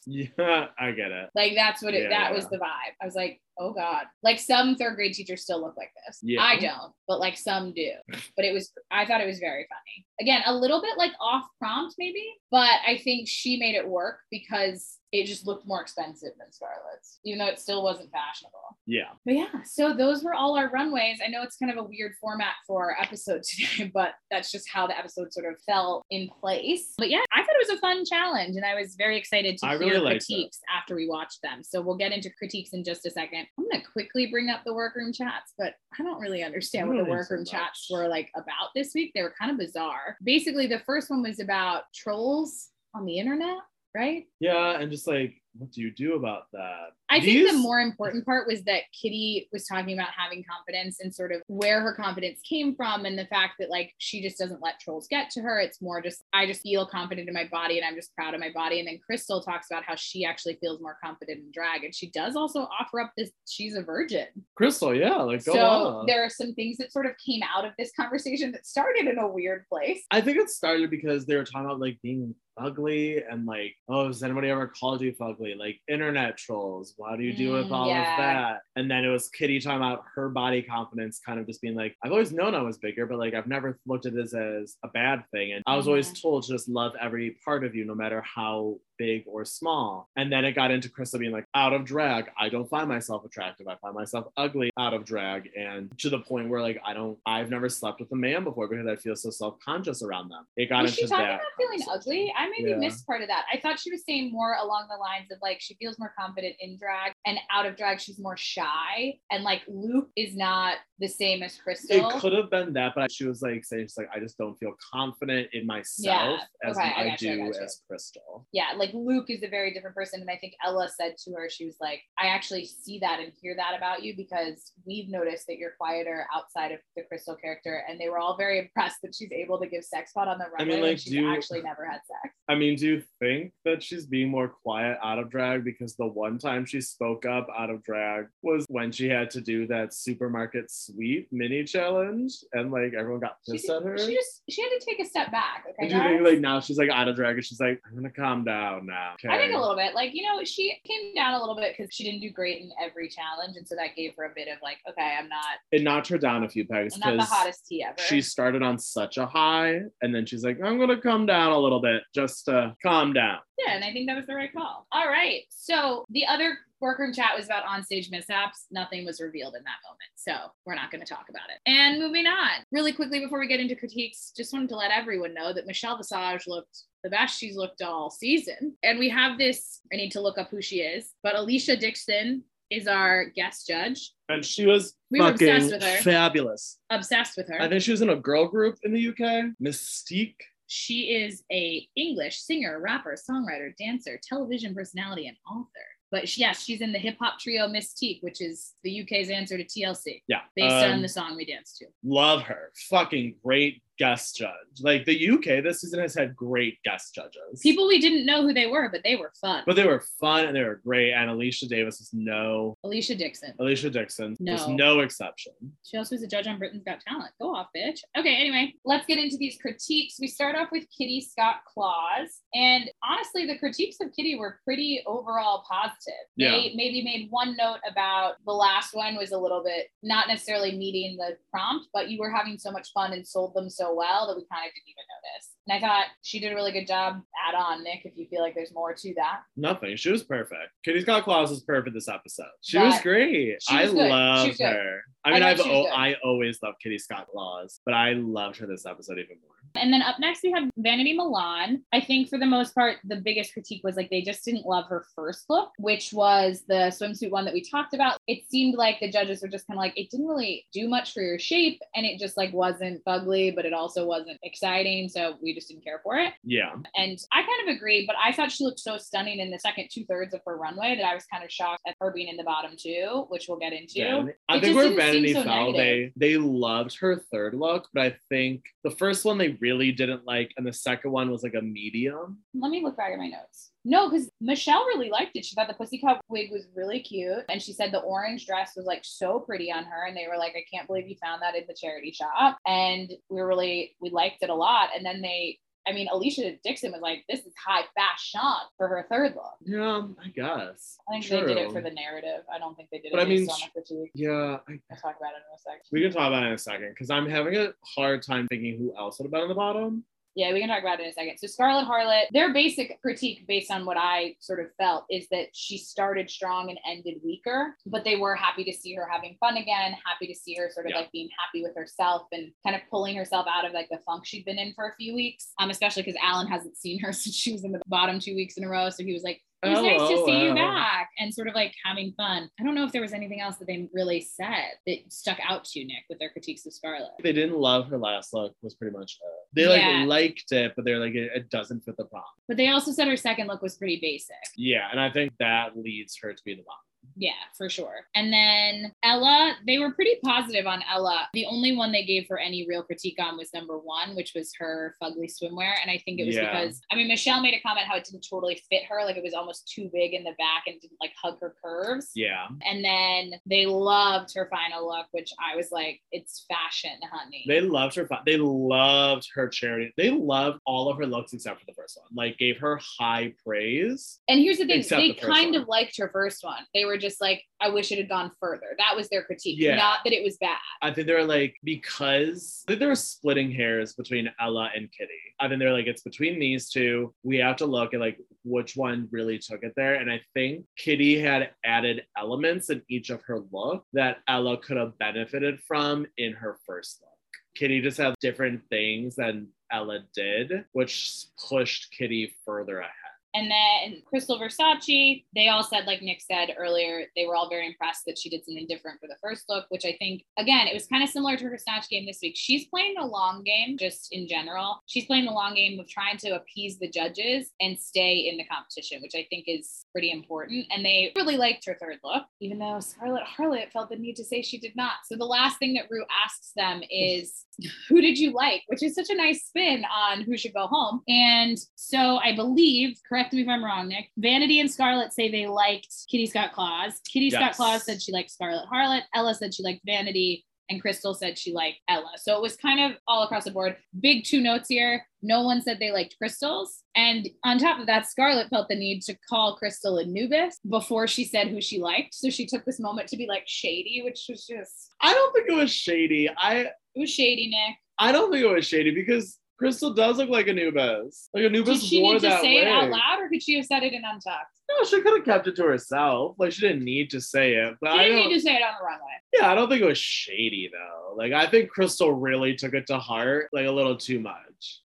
Yeah, I get it. Like that's what it Yeah, that yeah. was the vibe. I was like, oh God. Like some third grade teachers still look like this. Yeah. I don't, but like some do. But it was I thought it was very funny. Again, a little bit like off prompt, maybe, but I think she made it work because it just looked more expensive than Scarlett's, even though it still wasn't fashionable. Yeah. But yeah, so those were all our runways. I know it's kind of a weird format for our episode today, but that's just how the episode sort of fell in place. But yeah, I thought it was a fun challenge and I was very excited to I hear really critiques after we watched them. So we'll get into critiques in just a second. I'm going to quickly bring up the workroom chats, but I don't really understand what the think so workroom chats were like about this week. They were kind of bizarre. Basically, the first one was about trolls on the internet, right? Yeah. And just like, what do you do about that? I think the more important part was that Kitty was talking about having confidence and sort of where her confidence came from and the fact that like she just doesn't let trolls get to her. It's more just I just feel confident in my body and I'm just proud of my body. And then Krystal talks about how she actually feels more confident in drag. And she does also offer up this she's a virgin. Krystal, yeah, like go so on. there are some things that sort of came out of this conversation that started in a weird place. I think it started because they were talking about like being ugly and like, oh, has anybody ever called you ugly? Like internet trolls. What do you do with Mm, all yeah. of that? And then it was Kitty talking about her body confidence, kind of just being like, I've always known I was bigger, but like I've never looked at this as a bad thing. And I was always told to just love every part of you, no matter how big or small. And then it got into Krystal being like, out of drag, I don't find myself attractive. I find myself ugly out of drag. And to the point where like I don't, I've never slept with a man before because I feel so self-conscious around them. It got Was she into talking that. about feeling ugly? I maybe Yeah. missed part of that. I thought she was saying more along the lines of like she feels more confident in drag and out of drag she's more shy. And like Luke is not the same as Krystal. It could have been that, but she was like saying, she's like, I just don't feel confident in myself as okay, I I, got you, I do as Krystal. yeah, like Luke is a very different person. And I think Ella said to her, she was like, I actually see that and hear that about you because we've noticed that you're quieter outside of the Krystal character. And they were all very impressed that she's able to give sex spot on the runway I mean, like, she's do you- actually never had sex. I mean, do you think that she's being more quiet out of drag because the one time she spoke up out of drag was when she had to do that supermarket sweep mini challenge and like everyone got pissed at her? she just she had to take a step back. And do you think like now she's like out of drag and she's like, I'm gonna calm down now. I think a little bit. Like, you know, she came down a little bit because she didn't do great in every challenge. And so that gave her a bit of like, okay, I'm not It knocked her down a few pegs I'm not the because hottest tea ever. she started on such a high and then she's like, I'm gonna come down a little bit just to calm down. yeah, and I think that was the right call. All right. So the other workroom chat was about onstage mishaps. Nothing was revealed in that moment. So we're not going to talk about it. And moving on, really quickly before we get into critiques, just wanted to let everyone know that Michelle Visage looked the best she's looked all season. And we have this, I need to look up who she is, but Alesha Dixon is our guest judge. And she was We fucking obsessed with her. fabulous. Obsessed with her. I think she was in a girl group in the UK, Mis-Teeq. She is a English singer, rapper, songwriter, dancer, television personality, and author. But she, yes, she's in the hip hop trio Mis-Teeq, which is the UK's answer to TLC, Yeah. based um, on the song we danced to. Love her. Fucking great guest judge. Like the UK this season has had great guest judges. People we didn't know who they were, but they were fun. but they were fun and they were great. And Alicia Davis is no Alesha Dixon. Alesha Dixon was No. no exception. She also was a judge on Britain's Got Talent. Go off, bitch. Okay, anyway, let's get into these critiques. We start off with Kitty Scott Claus. And honestly, the critiques of Kitty were pretty overall positive. They Yeah. maybe made one note about the last one was a little bit not necessarily meeting the prompt, but you were having so much fun and sold them so well that we kind of didn't even notice. And I thought she did a really good job. Add on, Nick, if you feel like there's more to that. Nothing. She was perfect. Kitty Scott Claus was perfect this episode. She was great. she was I good. Loved her. I I mean, she was o-. I always loved Kitty Scott Claus, but I loved her this episode even more. And then up next, we have Vanity Milan. I think for the most part, the biggest critique was like they just didn't love her first look, which was the swimsuit one that we talked about. It seemed like the judges were just kind of like, it didn't really do much for your shape. And it just like wasn't ugly, but it also wasn't exciting. So we just didn't care for it. Yeah. And I kind of agree, but I thought she looked so stunning in the second two thirds of her runway that I was kind of shocked at her being in the bottom two, which we'll get into. Vanity- I It think where Vanity so fell, they they loved her third look, but I think the first one they really didn't like, and the second one was like a medium. Let me look back at my notes. No, because Michelle really liked it. She thought the pussycat wig was really cute. And she said the orange dress was like so pretty on her. And they were like, I can't believe you found that in the charity shop. And we really, we liked it a lot. And then they, I mean, Alesha Dixon was like, this is high fashion for her third look. Yeah, I guess. I think they did it for the narrative. I don't think they did But it I mean, based on the critique. Yeah, I, We'll talk about it in a second. we can talk about it in a second because I'm having a hard time thinking who else would have been on the bottom. Yeah, we can talk about it in a second. So Scarlett Harlett, their basic critique based on what I sort of felt is that she started strong and ended weaker, but they were happy to see her having fun again, happy to see her sort of Yeah. like being happy with herself and kind of pulling herself out of like the funk she'd been in for a few weeks. Um, especially because Alan hasn't seen her since she was in the bottom two weeks in a row. So he was like, it was oh, nice to see you back and sort of like having fun. I don't know if there was anything else that they really said that stuck out to you, Nick, with their critiques of Scarlett. They didn't love her last look was pretty much. They like Yeah. liked it, but they're like it, it doesn't fit the prompt. But they also said her second look was pretty basic. Yeah, and I think that leads her to be the bottom. Yeah, for sure. And then Ella, they were pretty positive on Ella. The only one they gave her any real critique on was number one, which was her fugly swimwear. And I think it was Yeah. because, I mean, Michelle made a comment how it didn't totally fit her. Like it was almost too big in the back and didn't like hug her curves. Yeah. And then they loved her final look, which I was like, it's fashion, honey. They loved her. They loved her charity. They loved all of her looks except for the first one. Like gave her high praise. and here's the thing, they the kind one. of liked her first one. They were just like, I wish it had gone further. That was their critique, Yeah. not that it was bad. I think they're like because I think they were splitting hairs between Ella and Kitty. I think they're like it's between these two. We have to look at like which one really took it there. And I think Kitty had added elements in each of her look that Ella could have benefited from in her first look. Kitty just had different things than Ella did, which pushed Kitty further ahead. And then Krystal Versace, they all said, like Nick said earlier, they were all very impressed that she did something different for the first look, which I think, again, it was kind of similar to her Snatch game this week. She's playing the long game just in general. She's playing the long game of trying to appease the judges and stay in the competition, which I think is pretty important. And they really liked her third look, even though Scarlett Harlett felt the need to say she did not. So the last thing that Ru asks them is, who did you like? Which is such a nice spin on who should go home. And so I believe, correct me if I'm wrong, Nick, Vanity and Scarlett say they liked Kitty Scott Claus. Kitty Scott Yes. Claus said she liked Scarlett Harlett. Ella said she liked Vanity. And Krystal said she liked Ella. So it was kind of all across the board. Big two notes here. No one said they liked Krystal's. And on top of that, Scarlett felt the need to call Crystal Anubis before she said who she liked. So she took this moment to be like shady, which was just, I don't think it was shady. I it was shady, Nick. I don't think it was shady because Krystal does look like Anubis. Like Anubis Did she wore need to that say it out loud or could she have said it in Untucked? No, she could have kept it to herself. Like she didn't need to say it. But She I didn't need to say it on the runway. yeah, I don't think it was shady though. Like I think Krystal really took it to heart, like a little too much.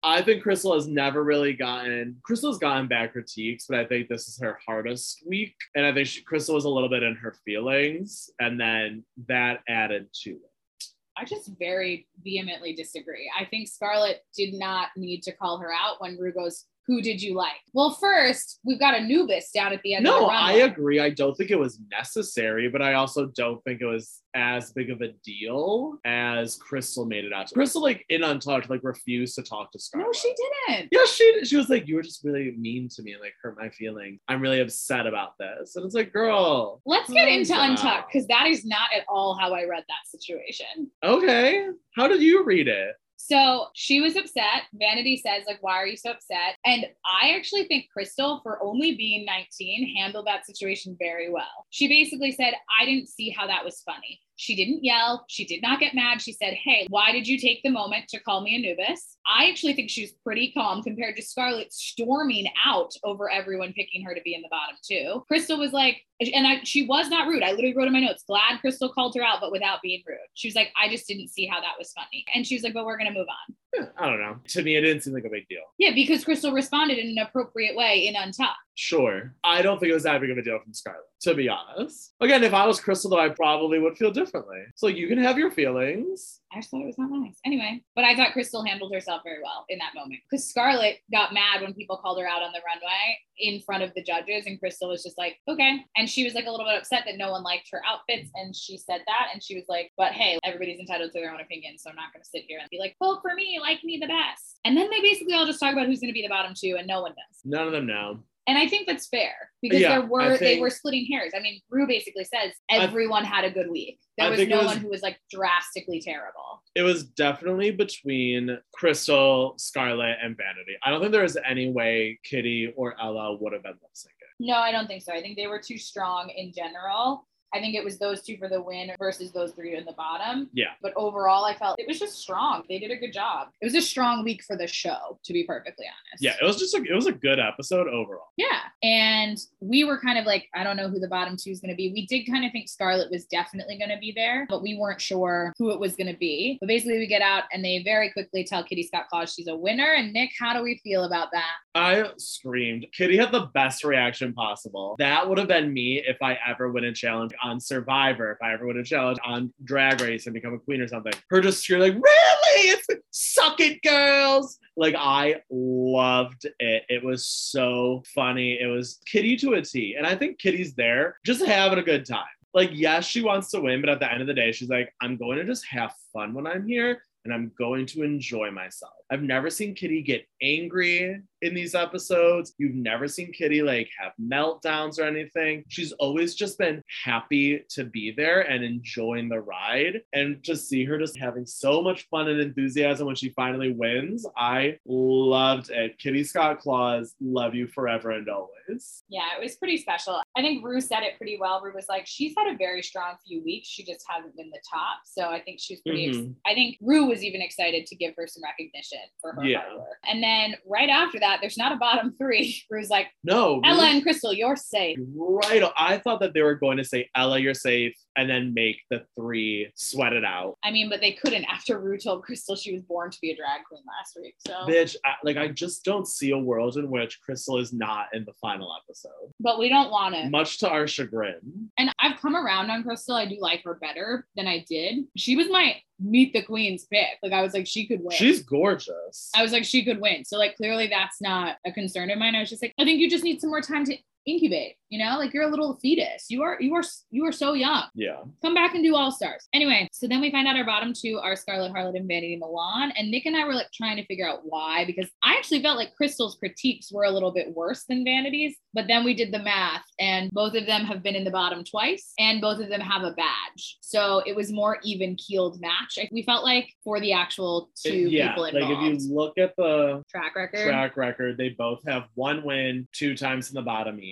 I think Krystal has never really gotten Krystal's gotten bad critiques, but I think this is her hardest week, and I think she, Krystal was a little bit in her feelings, and then that added to it. I just very vehemently disagree. I think Scarlett did not need to call her out when Ru goes, Who did you like? Well, first, we've got Anubis down at the end of No, the I agree. I don't think it was necessary, but I also don't think it was as big of a deal as Krystal made it out. to. Krystal, like in Untucked, like refused to talk to Scarlett. No, she didn't. Yeah, she she was like, you were just really mean to me and like hurt my feelings. I'm really upset about this. And it's like, girl, Let's get into down. Untucked because that is not at all how I read that situation. Okay. How did you read it? So she was upset. Vanity says, like, why are you so upset? And I actually think Krystal, for only being 19, handled that situation very well. She basically said, I didn't see how that was funny. She didn't yell. She did not get mad. She said, Hey, why did you take the moment to call me Anubis? I actually think she was pretty calm compared to Scarlett storming out over everyone picking her to be in the bottom two. Krystal was like, and I, she was not rude. I literally wrote in my notes, glad Krystal called her out, but without being rude. She was like, I just didn't see how that was funny. And she was like, but we're going to move on. Yeah, I don't know. To me, it didn't seem like a big deal. Yeah, because Krystal responded in an appropriate way in Untucked. Sure. I don't think it was that big of a deal from Scarlett, to be honest. Again, if I was Krystal, though, I probably would feel differently. So you can have your feelings. I just thought it was not nice. Anyway, but I thought Krystal handled herself very well in that moment because Scarlett got mad when people called her out on the runway in front of the judges, and Krystal was just like, okay. And she was like a little bit upset that no one liked her outfits, and she said that, and she was like, but hey, everybody's entitled to their own opinion, so I'm not going to sit here and be like, vote for me, like me the best. And then they basically all just talk about who's going to be the bottom two, and no one does. None of them know. And I think that's fair because Yeah, there were they were splitting hairs. I mean, Ru basically says I- everyone had a good week. There I was no was- one who was like drastically terrible. It was definitely between Krystal, Scarlett, and Vanity. I don't think there was any way Kitty or Ella would have been lip syncing. No, I don't think so. I think they were too strong in general. I think it was those two for the win versus those three in the bottom. Yeah. But overall, I felt it was just strong. They did a good job. It was a strong week for the show, to be perfectly honest. Yeah, it was just a, it was a good episode overall. Yeah. And we were kind of like, I don't know who the bottom two is going to be. We did kind of think Scarlett was definitely going to be there, but we weren't sure who it was going to be. But basically, we get out and they very quickly tell Kitty Scott Claus she's a winner. And Nick, how do we feel about that? I screamed. Kitty had the best reaction possible. That would have been me if I ever win a challenge on Survivor, if I ever win a challenge on Drag Race and become a queen or something. Her just you're like, really? It's suck it, girls. Like I loved it. It was so funny. It was Kitty to a T. And I think Kitty's there just having a good time. Like, yes, she wants to win, but at the end of the day, she's like, I'm going to just have fun when I'm here and I'm going to enjoy myself. I've never seen Kitty get angry in these episodes. You've never seen Kitty like have meltdowns or anything. She's always just been happy to be there and enjoying the ride. And to see her just having so much fun and enthusiasm when she finally wins, I loved it. Kitty Scott Claus, love you forever and always. Yeah, it was pretty special. I think Ru said it pretty well. Ru was like, she's had a very strong few weeks. She just hasn't been the top. So I think she's pretty, ex- Mhm. I think Ru was even excited to give her some recognition for her Yeah. And then right after that, there's not a bottom three. Ru's like, No, Ella really and Krystal, you're safe. Right. I thought that they were going to say, Ella, you're safe, and then make the three sweat it out. I mean, but they couldn't after Ru told Krystal she was born to be a drag queen last week. So, Bitch, I, like, I just don't see a world in which Krystal is not in the final episode, but we don't want it. much to our chagrin. And I've come around on Krystal. I do like her better than I did. She was my meet the queens pick. Like I was like, she could win. She's gorgeous. I was like, she could win. So like clearly that's not a concern of mine. I was just like, I think you just need some more time to incubate. You know, like you're a little fetus. You are you are you are so young. yeah. Come back and do all stars. Anyway, so then we find out our bottom two are Scarlett Harlett and Vanity Milan. And Nick and I were like trying to figure out why, because I actually felt like Krystal's critiques were a little bit worse than Vanity's. But then we did the math, and both of them have been in the bottom twice, and both of them have a badge. So it was more even keeled match. We felt like for the actual two yeah. people Like, if you look at the track record. track record, they both have one win, two times in the bottom each.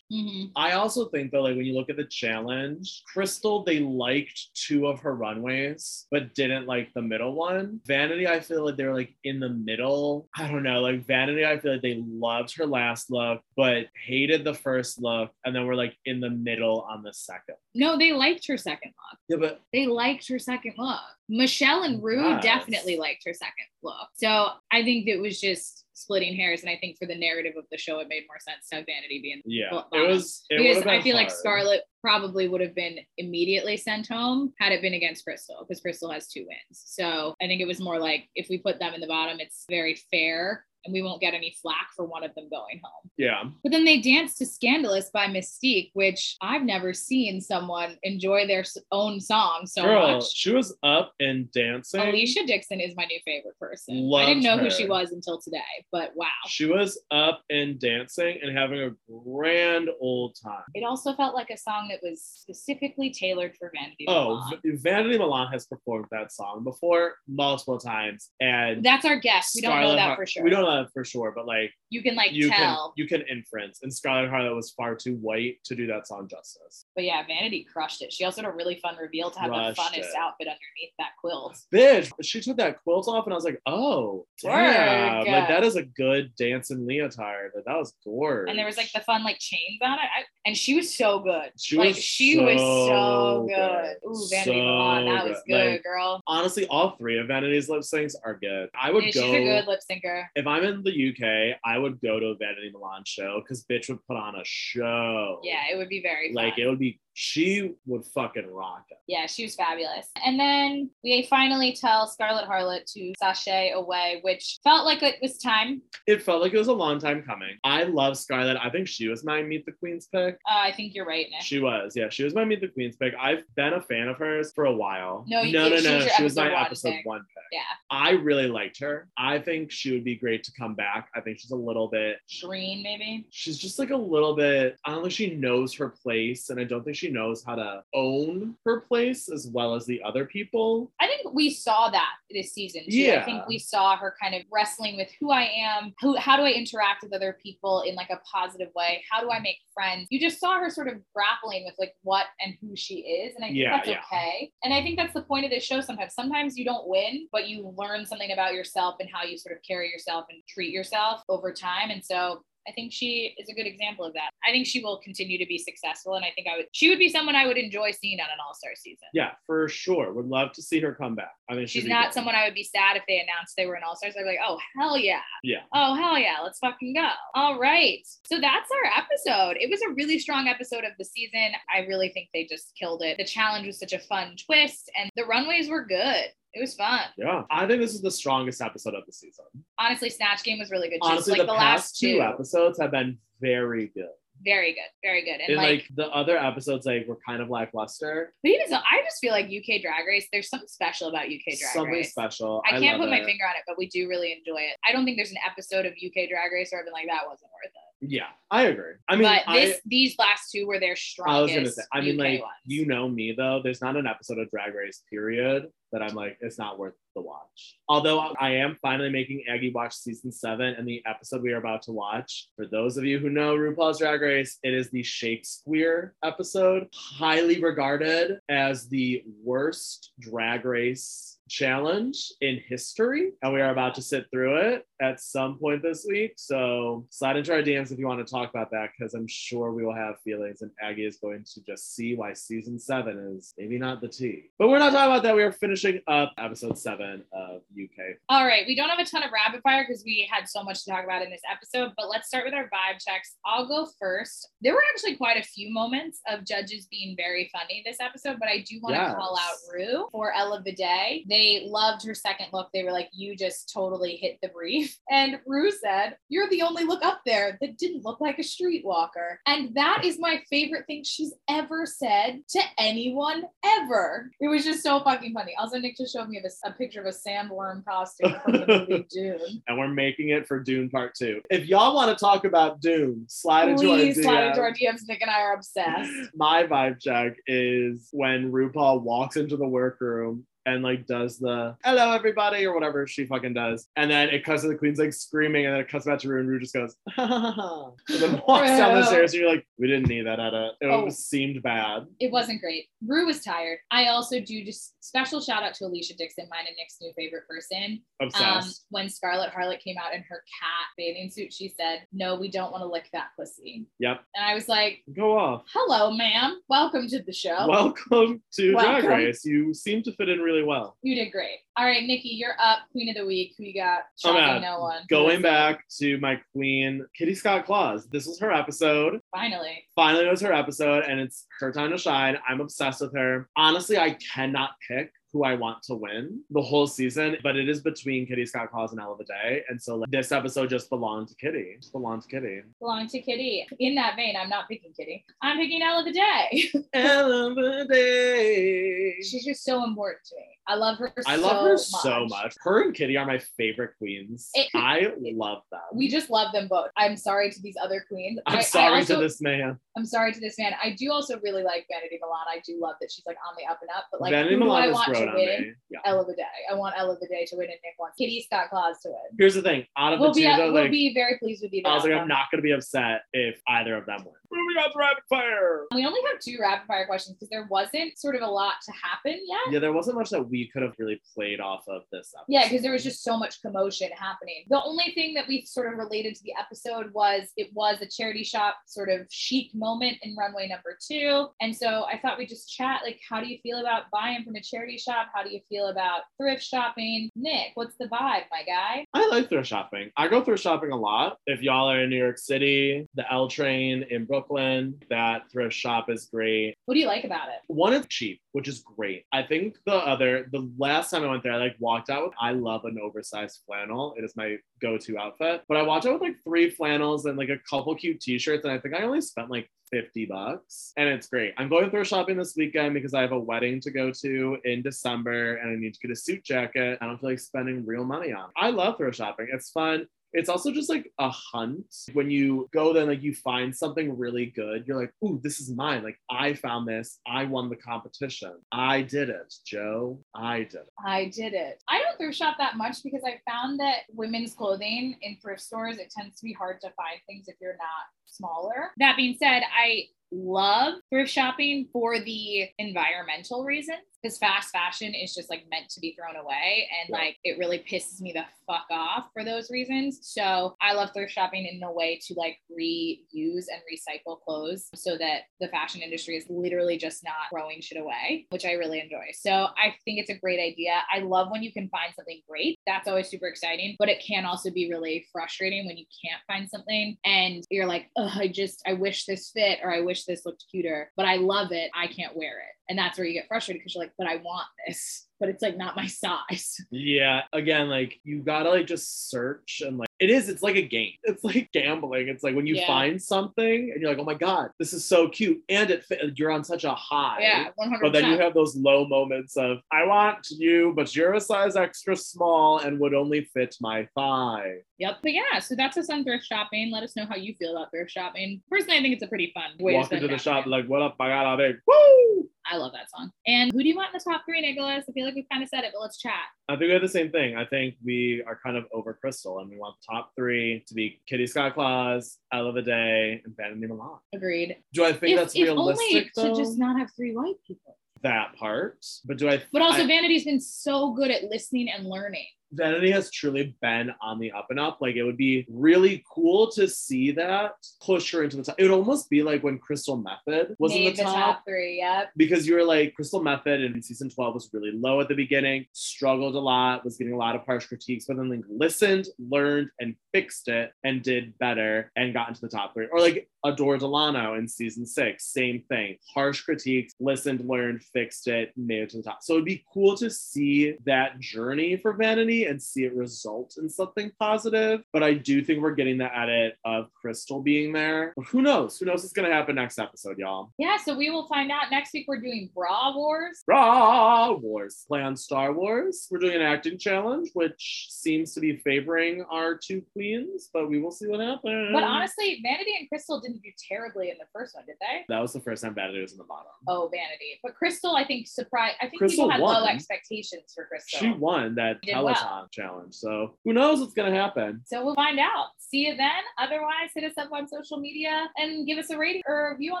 Mhm. I also think though, like when you look at the challenge, Krystal, they liked two of her runways, but didn't like the middle one. Vanity, I feel like they're like in the middle. I don't know. Like Vanity, I feel like they loved her last look, but hated the first look, and then we're like in the middle on the second. No, they liked her second look. Yeah, but They liked her second look. Michelle and Ru Yes. definitely liked her second look. So I think it was just splitting hairs. And I think for the narrative of the show, it made more sense to have Vanity be in yeah, Well, it was. It because I feel like hard. Scarlett probably would have been immediately sent home had it been against Krystal because Krystal has two wins. So I think it was more like if we put them in the bottom, it's very fair and we won't get any flack for one of them going home. Yeah, But then they danced to Scandalous by Mis-Teeq, which I've never seen someone enjoy their own song so girl, much. she was up and dancing. Alesha Dixon is my new favorite person. I didn't know her. who she was until today, but wow. She was up and dancing and having a grand old time. It also felt like a song that was specifically tailored for Vanity. Oh, Milan. V- Vanity Milan has performed that song before multiple times, and That's our guess. We don't know that Har- for sure. We don't for sure, but like You can like you tell. can you can inference. And Scarlett Harlow was far too white to do that song justice. But yeah, Vanity crushed it. She also had a really fun reveal to have the funnest it. outfit underneath that quilt. Bitch, she took that quilt off, and I was like, oh, damn, Work. like that is a good dancing leotard. Like that was gorgeous. And there was like the fun like chains on it. I, and she was so good. She like was she was so so good. good. Ooh, Vanity So Milan, that was good. good, Like, girl. honestly, all three of Vanity's lip syncs are good. I would Yeah, go. she's a good lip syncer. if I'm in the UK, I would go to a Vanity Milan show because bitch would put on a show. Yeah, it would be very Like fun. it would be, she would fucking rock it. Yeah, she was fabulous. And then we finally tell Scarlett Harlett to sashay away, which felt like it was time. It felt like it was a long time coming. I love Scarlett. I think she was my Meet the Queens pick. Uh, I think you're right, Nick. She was, yeah, she was my Meet the Queens pick. I've been a fan of hers for a while. No, no, no, she no. She was my episode pick. one pick. Yeah. I really liked her. I think she would be great to come back. I think she's a little bit Shireen, maybe. she's just like a little bit i don't think she knows her place and i don't think she knows how to own her place as well as the other people I think we saw that this season too. I think we saw her kind of wrestling with who I am, who how do I interact with other people in like a positive way? How do I make friends? You just saw her sort of grappling with like what and who she is. And I think Yeah, that's yeah. okay. And I think that's the point of this show sometimes. Sometimes you don't win, but you learn something about yourself and how you sort of carry yourself and treat yourself over time. And so I think she is a good example of that. I think she will continue to be successful, and I think I would. She would be someone I would enjoy seeing on an All Star season. Yeah, for sure. Would love to see her come back. I mean, She's not someone I would be sad if they announced they were an All Stars. I'd be like, oh hell yeah, Yeah. oh hell yeah, let's fucking go. All right, so that's our episode. It was a really strong episode of the season. I really think they just killed it. The challenge was such a fun twist, and the runways were good. It was fun. Yeah. I think this is the strongest episode of the season. Honestly, Snatch Game was really good. too. Honestly, like the, the, last two two, episodes have been very good. very good, very good. And And like, like, the other episodes, like were kind of lackluster. but even so, I just feel like UK Drag Race. There's something special about UK Drag Something Race. Something special. I can't put my finger on it, but we do really enjoy it. I don't think there's an episode of UK Drag Race where I've been like, that wasn't worth it. Yeah, I agree. I mean, but this, I, these last two were their strongest. I was gonna say. I mean, UK like ones. you know me though. There's not an episode of Drag Race period that I'm like it's not worth the watch. Although I am finally making Aggie watch season seven, and the episode we are about to watch. For those of you who know RuPaul's Drag Race, it is the Shakespeare episode, highly regarded as the worst Drag Race challenge in history. And we are about to sit through it at some point this week. So slide into our dms if you want to talk about that because i'm sure we will have feelings and aggie is going to just see why season seven is maybe not the tea. But we're not talking about that. We are finishing up episode seven of uk All right, we don't have a ton of rapid fire because we had so much to talk about in this episode, but let's start with our vibe checks. I'll go first. There were actually quite a few moments of judges being very funny this episode, but I do want to Yes. call out Ru for Ella Vaday. They loved her second look. They were like, "You just totally hit the brief." And Ru said, "You're the only look up there that didn't look like a streetwalker," and that is my favorite thing she's ever said to anyone ever. It was just so fucking funny. Also, Nick just showed me this a picture of a sandworm costume from the movie Dune. and we're making it for dune part two if y'all want to talk about dune slide into our Please slide into our DMs. Nick and I are obsessed. my vibe check is when RuPaul walks into the workroom and like does the hello everybody or whatever she fucking does. And then it cuts to the queen's like screaming and then it cuts back to Ru and Ru just goes ha ha ha ha and then walks down the stairs and you're like, we didn't need that edit. It Oh. seemed bad. It wasn't great. Ru was tired. I also do just special shout out to Alesha Dixon, mine and Nick's new favorite person. Um, Obsessed. when Scarlett Harlett came out in her cat bathing suit, she said, "No, we don't want to lick that pussy." yep. And I was like, Go off. "Hello, ma'am. Welcome to the show. Welcome to Drag Race. You seem to fit in really well. you did great. All right, Nikki, you're up. Queen of the week. Who you got? Shocking no one. Going back to my queen, Kitty Scott Claus. This was her episode. Finally. finally it was her episode and it's her time to shine. I'm obsessed with her. Honestly, I cannot pick who I want to win the whole season, but it is between Kitty Scott Claus and Ella Vaday. And so like, this episode just belonged to Kitty. Just belonged to Kitty. Belong to Kitty. In that vein, I'm not picking Kitty. I'm picking Ella Vaday. Ella Vaday. She's just so important to me. I love her. I love so her so much. Her and Kitty are my favorite queens. It- I love them. We just love them both. I'm sorry to these other queens. I'm I- I sorry also- to this man. I'm sorry to this man. I do also really like Vanity Milan. I do love that she's like on the up and up. But like, Vanity who do I has want grown to on win? me. Yeah. Ella Vaday. I want Ella Vaday to win, and Nick wants Kitty Scott Claus to win. Here's the thing. Out of We'll the be two, though, we'll like, be very pleased with you. I was like, I'm not gonna be upset if either of them win. Moving on to rapid fire. We only have two rapid fire questions because there wasn't sort of a lot to happen yet. Yeah, there wasn't much that we could have really played off of this episode. Yeah, because there was just so much commotion happening. The only thing that we sort of related to the episode was it was a charity shop sort of chic moment in runway number two. And so I thought we'd just chat like, how do you feel about buying from a charity shop? How do you feel about thrift shopping? Nick, what's the vibe, my guy? I like thrift shopping. I go thrift shopping a lot. If y'all are in New York City, the L train in Brooklyn, that thrift shop is great. What do you like about it? One is cheap, which is great. I think the other, the last time I went there, I like walked out with, I love an oversized flannel. It is my go-to outfit. But I walked out with like three flannels and like a couple cute t-shirts. And I think I only spent like 50 bucks and it's great. I'm going thrift shopping this weekend because I have a wedding to go to in December and I need to get a suit jacket. I don't feel like spending real money on. it. I love thrift shopping. It's fun. It's also just like a hunt. When you go then like you find something really good, you're like, ooh, this is mine. Like I found this. I won the competition. I did it, Joe. I did it. I did it. I don't thrift shop that much because I found that women's clothing in thrift stores, it tends to be hard to find things if you're not smaller. That being said, I love thrift shopping for the environmental reasons. Because fast fashion is just like meant to be thrown away. And Yeah. like it really pisses me the fuck off for those reasons. So I love thrift shopping in a way to like reuse and recycle clothes so that the fashion industry is literally just not throwing shit away, which I really enjoy. So I think it's a great idea. I love when you can find something great. That's always super exciting, but it can also be really frustrating when you can't find something and you're like, oh, I just, I wish this fit or I wish this looked cuter, but I love it. I can't wear it. And that's where you get frustrated because you're like, but I want this, but it's like not my size. Yeah, again, like you gotta like just search and like it is, it's like a game. It's like gambling. It's like when you Yeah. find something and you're like, oh my God, this is so cute. And it fit, you're on such a high. Yeah, 100%. But then you have those low moments of, I want you, but you're a size extra small and would only fit my thigh. Yep. But yeah, so that's us on thrift shopping. Let us know how you feel about thrift shopping. Personally, I think it's a pretty fun way to Walk into the shop like, what up? I got a big woo. I love that song. And who do you want in the top three, Nicholas? I feel like we've kind of said it, but let's chat. I think we have the same thing. I think we are kind of over Krystal and we want the top three to be Kitty Scott Claus, Ella Day, and Vanity Milan. Agreed. Do I think if, that's if realistic only though? to just not have three white people. that part. But do I But also, I- Vanity's been so good at listening and learning. Vanity has truly been on the up and up. Like it would be really cool to see that push her into the top. It would almost be like when Crystal Methyd was Made in the top. three. Yep. Because you were like Crystal Methyd in season 12 was really low at the beginning, struggled a lot, was getting a lot of harsh critiques, but then like listened, learned, and fixed it and did better and got into the top three. Or like Adore Delano in season six, same thing. Harsh critiques, listened, learned, fixed it, made it to the top. So it'd be cool to see that journey for Vanity and see it result in something positive. But I do think we're getting the edit of Krystal being there. But who knows? Who knows what's gonna happen next episode, y'all? Yeah, so we will find out next week. We're doing Bra Wars. Bra Wars. Play on Star Wars. We're doing an acting challenge, which seems to be favoring our two queens, but we will see what happens. But honestly, Vanity and Krystal didn't do terribly in the first one, did they? that was the first time Vanity was in the bottom. Oh, Vanity. But Krystal, I think, surprised. I think Krystal people had low expectations for Krystal. She won that Peloton well. challenge. So who knows what's gonna happen? So we'll find out. See you then. Otherwise, hit us up on social media and give us a rating or review on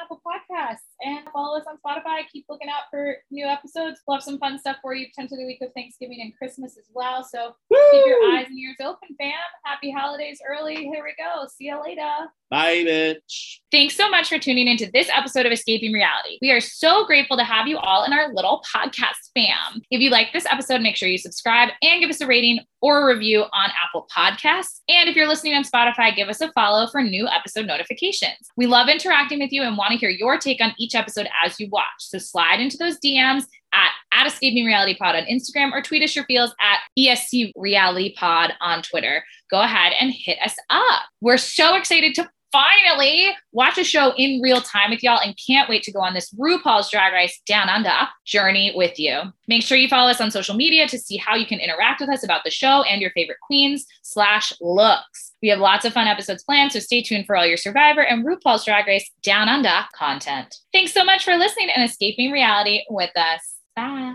Apple Podcasts and follow us on Spotify. Keep looking out for new episodes. We'll have some fun stuff for you potentially the week of Thanksgiving and Christmas as well. So keep your eyes and ears open, fam. Happy holidays early. Here we go. See you later. Bye, bitch. Thanks so much for tuning into this episode of Escaping Reality. We are so grateful to have you all in our little podcast fam. If you like this episode, make sure you subscribe and give us a rating or a review on Apple Podcasts. And if you're listening on Spotify, give us a follow for new episode notifications. We love interacting with you and want to hear your take on each episode as you watch. So slide into those DMs at, at Escaping Reality Pod on Instagram or tweet us your feels at ESC Reality Pod on Twitter. Go ahead and hit us up. We're so excited to finally watch a show in real time with y'all and can't wait to go on this RuPaul's Drag Race Down Under journey with you. Make sure you follow us on social media to see how you can interact with us about the show and your favorite queens slash looks. We have lots of fun episodes planned, so stay tuned for all your Survivor and RuPaul's Drag Race Down Under content. Thanks so much for listening and escaping reality with us. Bye.